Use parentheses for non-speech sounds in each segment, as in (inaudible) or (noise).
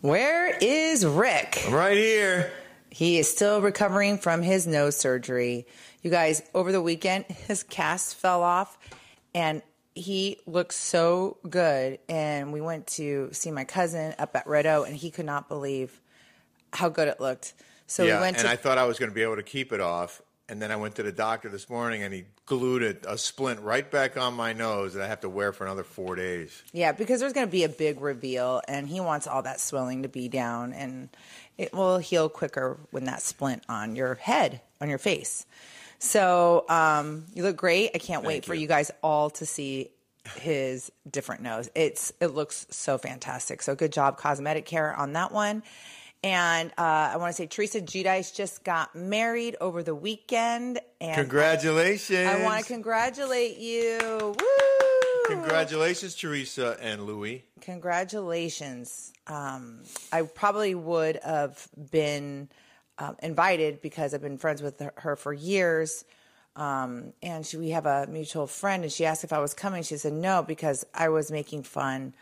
Where is Rick? I'm right here. He is still recovering from his nose surgery. You guys, over the weekend, (laughs) his cast fell off and he looked so good. And we went to see my cousin up at Red O, and he could not believe how good it looked. So yeah, we went and to I thought I was going to be able to keep it off. And then I went to the doctor this morning, and he glued it, a splint right back on my nose that I have to wear for another four days. Yeah, because there's going to be a big reveal, and he wants all that swelling to be down, and it will heal quicker when that splint on your head, on your face. So um, you look great. I can't wait for you. you guys all to see his different nose. It's it looks so fantastic. So good job, cosmetic care on that one. And uh, I want to say Teresa Giudice just got married over the weekend, and Congratulations. I want to congratulate you. Woo! Congratulations, Teresa and Luis. Congratulations. Um, I probably would have been um, invited because I've been friends with her- her for years. Um, and she, we have a mutual friend, and she asked if I was coming. She said no because I was making fun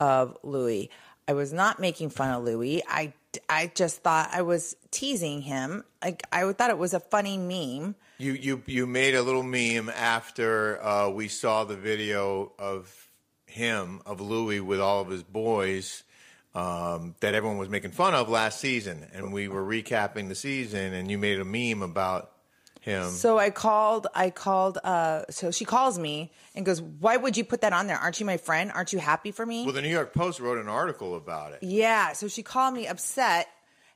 of Luis. I was not making fun of Luis. I, I just thought I was teasing him. Like I thought it was a funny meme. You you you made a little meme after uh, we saw the video of him of Luis with all of his boys um, that everyone was making fun of last season, and we were recapping the season, and you made a meme about him. So I called, I called, uh, so she calls me and goes, Why would you put that on there? Aren't you my friend? Aren't you happy for me? well, the New York Post wrote an article about it. yeah. So she called me upset.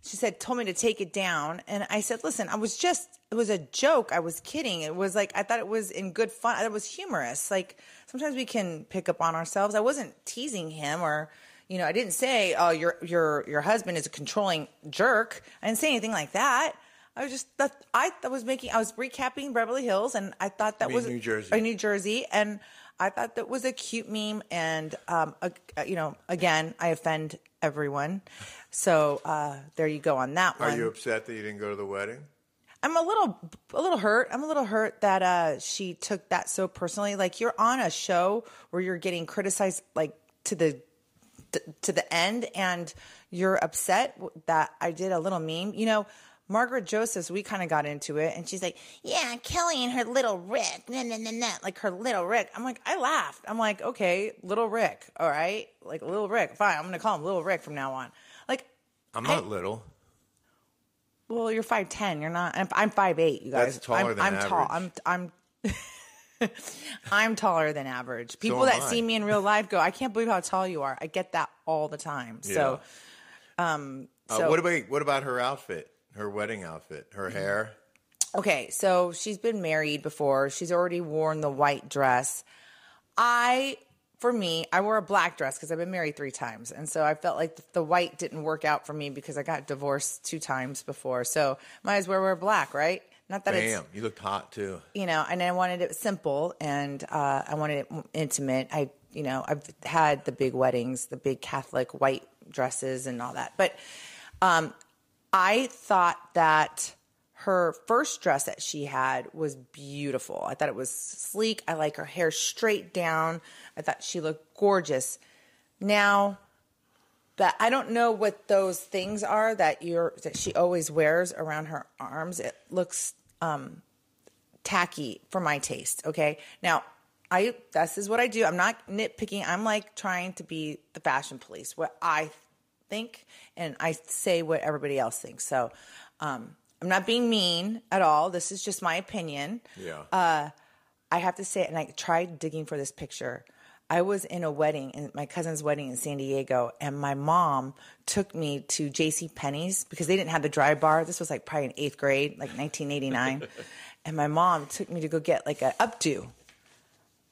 She said, told me to take it down. And I said, Listen, I was just, it was a joke. I was kidding. It was like, I thought it was in good fun. It was humorous. Like sometimes we can pick up on ourselves. I wasn't teasing him or, you know, I didn't say, Oh, your, your, your husband is a controlling jerk. I didn't say anything like that. I was just that I was making I was recapping Beverly Hills and I thought that was New Jersey. uh, New Jersey and I thought that was a cute meme and um uh, uh, you know again I offend everyone so uh there you go on that one Are you upset that you didn't go to the wedding? I'm a little a little hurt I'm a little hurt that uh she took that so personally like you're on a show where you're getting criticized like to the to the end and you're upset that I did a little meme. You know, Margaret Josephs, we kind of got into it and she's like, yeah, Kelly and her little Rick, nah, nah, nah, nah, like her little Rick. I'm like, I laughed. I'm like, okay, little Rick. All right. Like little Rick. Fine. I'm going to call him little Rick from now on. Like, I'm not little. well, you're 5'10. You're not, I'm, I'm 5'8, you guys. That's taller I'm, than I'm tall. I'm, I'm, (laughs) I'm taller than average. People am that I. see me in real life go, I can't believe how tall you are. I get that all the time. So, um, Uh, so what about what about her outfit? Her wedding outfit, her hair. Okay, so she's been married before. She's already worn the white dress. I, for me, I wore a black dress because I've been married three times. And so I felt like the white didn't work out for me because I got divorced two times before. So might as well wear black, right? Not that it's Bam, you looked hot too. you know, and I wanted it simple and uh, I wanted it intimate. I, you know, I've had the big weddings, the big Catholic white dresses and all that. But um, I thought that her first dress that she had was beautiful. I thought it was sleek. I like her hair straight down. I thought she looked gorgeous. Now, but I don't know what those things are that you're that she always wears around her arms. It looks um tacky for my taste, okay? Now, I this is what I do. I'm not nitpicking. I'm like trying to be the fashion police. What I think and I say what everybody else thinks. So, um I'm not being mean at all. This is just my opinion. Yeah. Uh, I have to say, and I tried digging for this picture. I was in a wedding, in my cousin's wedding in San Diego, and my mom took me to J.C. Penney's because they didn't have the dry bar. This was like probably in eighth grade, like 1989, (laughs) and my mom took me to go get like an updo.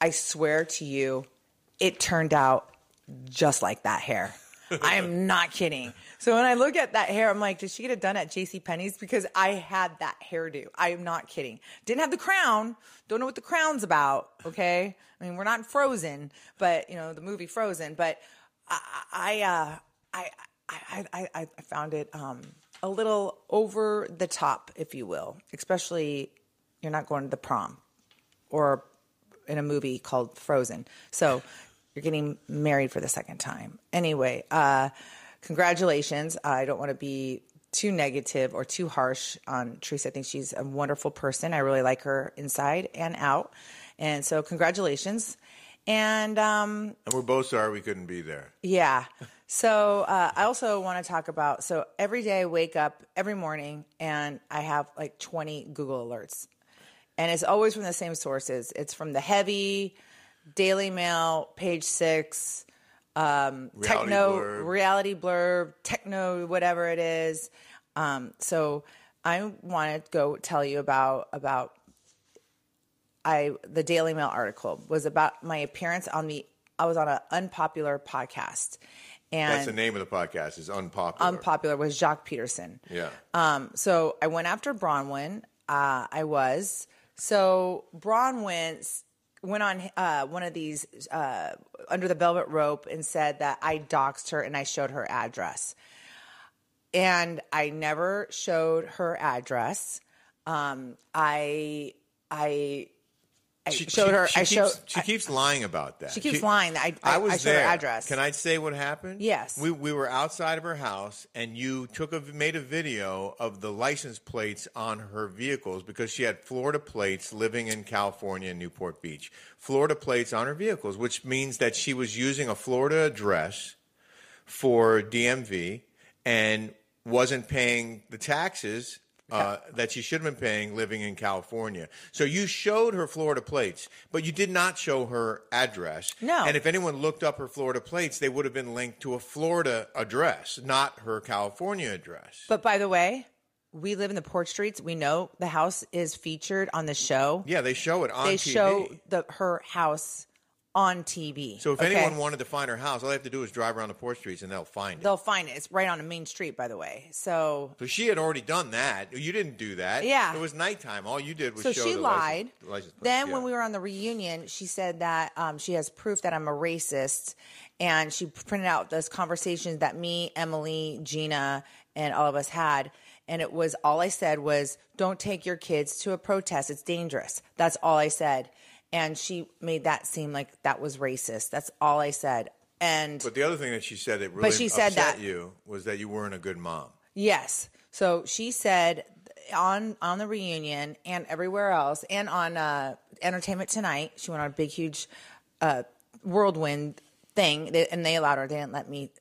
I swear to you, it turned out just like that hair. I am not kidding. So when I look at that hair, I'm like, did she get it done at J.C. Penney's? Because I had that hairdo. I am not kidding. Didn't have the crown. Don't know what the crown's about. Okay. I mean, we're not Frozen, but you know the movie Frozen. But I, I, uh, I, I, I, I found it um, a little over the top, if you will. Especially, you're not going to the prom or in a movie called Frozen. So you're getting married for the second time. Anyway, uh, congratulations. I don't want to be too negative or too harsh on Teresa. I think she's a wonderful person. I really like her inside and out. And so, congratulations. And um, And we're both sorry we couldn't be there. yeah. So uh, I also want to talk about so every day I wake up every morning and I have like 20 Google alerts. And it's always from the same sources. It's from the Heavy, Daily Mail, Page Six, um, Reality Techno, Blurb. Reality Blurb, Techno, whatever it is. Um, so I want to go tell you about about I the Daily Mail article was about my appearance on the I was on an unpopular podcast. And That's the name of the podcast. Is unpopular. unpopular was Jacques Peterson. Yeah. Um, so I went after Braunwyn. Uh, I was so Braunwyn went on uh, one of these uh, under the velvet rope and said that I doxed her and I showed her address, and I never showed her address. Um, I I. I showed her. She I keeps, showed. She keeps lying about that. She keeps lying that I- I- was I showed her there. address. Can I say what happened? Yes. We we were outside of her house, and you took a made a video of the license plates on her vehicles because she had Florida plates, living in California and Newport Beach. Florida plates on her vehicles, which means that she was using a Florida address for DMV and wasn't paying the taxes uh, that she should have been paying living in California. So you showed her Florida plates, but you did not show her address. No. And if anyone looked up her Florida plates, they would have been linked to a Florida address, not her California address. But by the way, we live in the Port Streets. We know the house is featured on the show. yeah, they show it on they TV. show the her house on TV. so if okay? anyone wanted to find her house, all they have to do is drive around the Port Streets and they'll find it. they'll find it. It's right on a main street, by the way. So so she had already done that. You didn't do that. Yeah. It was nighttime. All you did was so show she the lied. License, license then Yeah. when we were on the reunion, she said that um, she has proof that I'm a racist, and she printed out those conversations that me, Emily, Gina, and all of us had. And it was all I said was, "Don't take your kids to a protest. It's dangerous." That's all I said. And she made that seem like that was racist. That's all I said. And But the other thing that she said that really she said upset that- you was that you weren't a good mom. Yes. So she said on on the reunion and everywhere else, and on uh, Entertainment Tonight, she went on a big, huge uh, whirlwind thing, and they allowed her. They didn't let me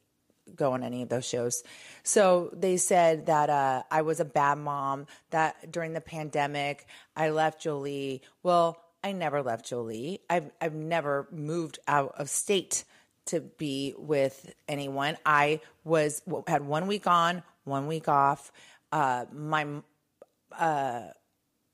go on any of those shows. So they said that uh, I was a bad mom. That during the pandemic, I left Jolie. Well, I never left Jolie. I've I've never moved out of state to be with anyone. I was had one week on, one week off. Uh, my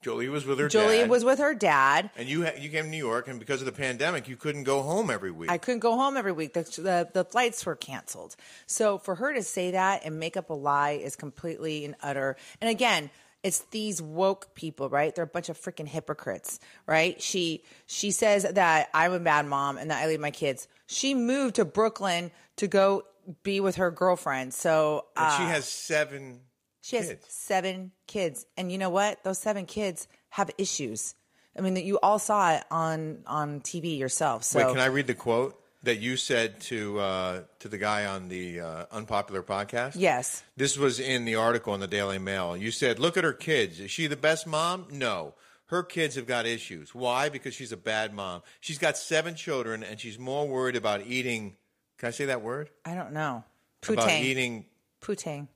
Jolie was with her Jolie dad. was with her dad. and you ha- you came to New York, and because of the pandemic, you couldn't go home every week. I couldn't go home every week. The, the the flights were canceled. So for her to say that and make up a lie is completely and utter. And again, it's these woke people, right? They're a bunch of freaking hypocrites, right? She she says that I'm a bad mom and that I leave my kids. She moved to Brooklyn to go be with her girlfriend. So uh, she has seven. She has kids. seven kids, and you know what? Those seven kids have issues. I mean, that you all saw it on on TV yourself. So Wait, can I read the quote that you said to uh, to the guy on the uh, unpopular podcast? yes, This was in the article in the Daily Mail. You said, "Look at her kids. Is she the best mom? No." Her kids have got issues. Why? Because she's a bad mom. She's got seven children, and she's more worried about eating. Can I say that word? I don't know. About eating Putang.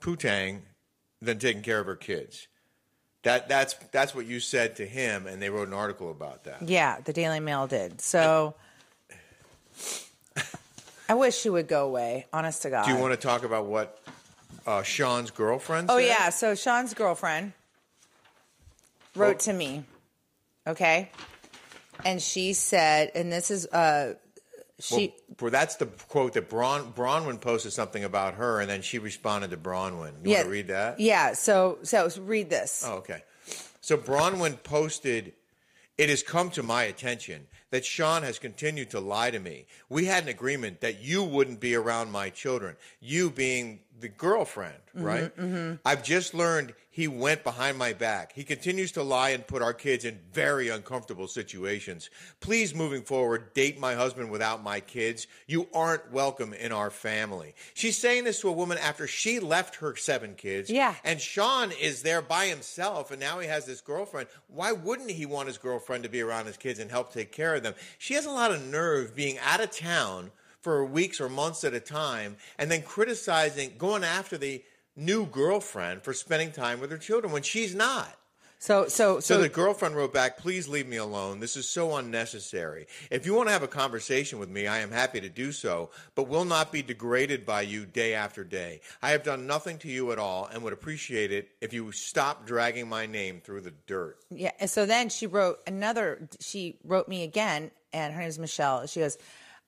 putang than taking care of her kids. That that's that's what you said to him, and they wrote an article about that. Yeah, the Daily Mail did. So I wish she would go away. Honest to God. Do you want to talk about what uh, Sean's girlfriend? Oh said? yeah. So Sean's girlfriend wrote to me. Okay. And she said, and this is uh she Well, that's the quote that Braun, Braunwyn posted something about her, and then she responded to Braunwyn. You yeah want to read that? Yeah. So so read this. Oh, okay. So Braunwyn posted, It has come to my attention that Sean has continued to lie to me. We had an agreement that you wouldn't be around my children, you being the girlfriend, mm-hmm, right? Mm-hmm. I've just learned he went behind my back. He continues to lie and put our kids in very uncomfortable situations. Please, moving forward, date my husband without my kids. You aren't welcome in our family. She's saying this to a woman after she left her seven kids. Yeah. And Sean is there by himself, and now he has this girlfriend. Why wouldn't he want his girlfriend to be around his kids and help take care of them? She has a lot of nerve being out of town for weeks or months at a time and then criticizing, going after the new girlfriend for spending time with her children when she's not. So so So so, the girlfriend wrote back, please leave me alone. This is so unnecessary. If you want to have a conversation with me, I am happy to do so, but will not be degraded by you day after day. I have done nothing to you at all and would appreciate it if you stop dragging my name through the dirt. yeah. And so then she wrote another. She wrote me again, and her name is Michelle. She goes.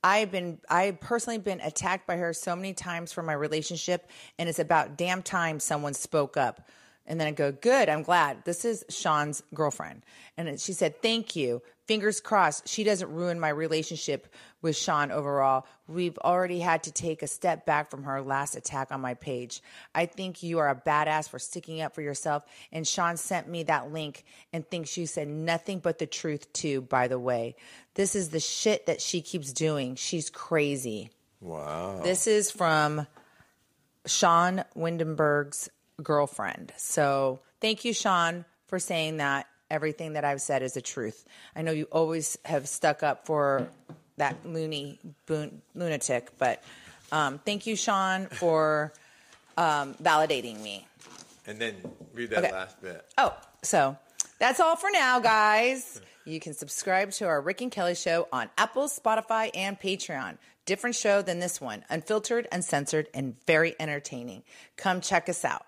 I've been, I've personally been attacked by her so many times for my relationship, and it's about damn time someone spoke up. And then I go, good, I'm glad. This is Sean's girlfriend. And she said, thank you. Fingers crossed, she doesn't ruin my relationship with Sean overall. We've already had to take a step back from her last attack on my page. I think you are a badass for sticking up for yourself. And Sean sent me that link and thinks you said nothing but the truth, too, by the way. This is the shit that she keeps doing. She's crazy. Wow. This is from Sean Windham Burke's girlfriend. So thank you, Sean, for saying that everything that I've said is the truth. I know you always have stuck up for that loony boon, lunatic, but um, thank you, Sean, for um, validating me. And then read that Okay. last bit. Oh, so that's all for now, guys. You can subscribe to our Rick and Kelly show on Apple, Spotify, and Patreon. Different show than this one, unfiltered, uncensored, and very entertaining. Come check us out.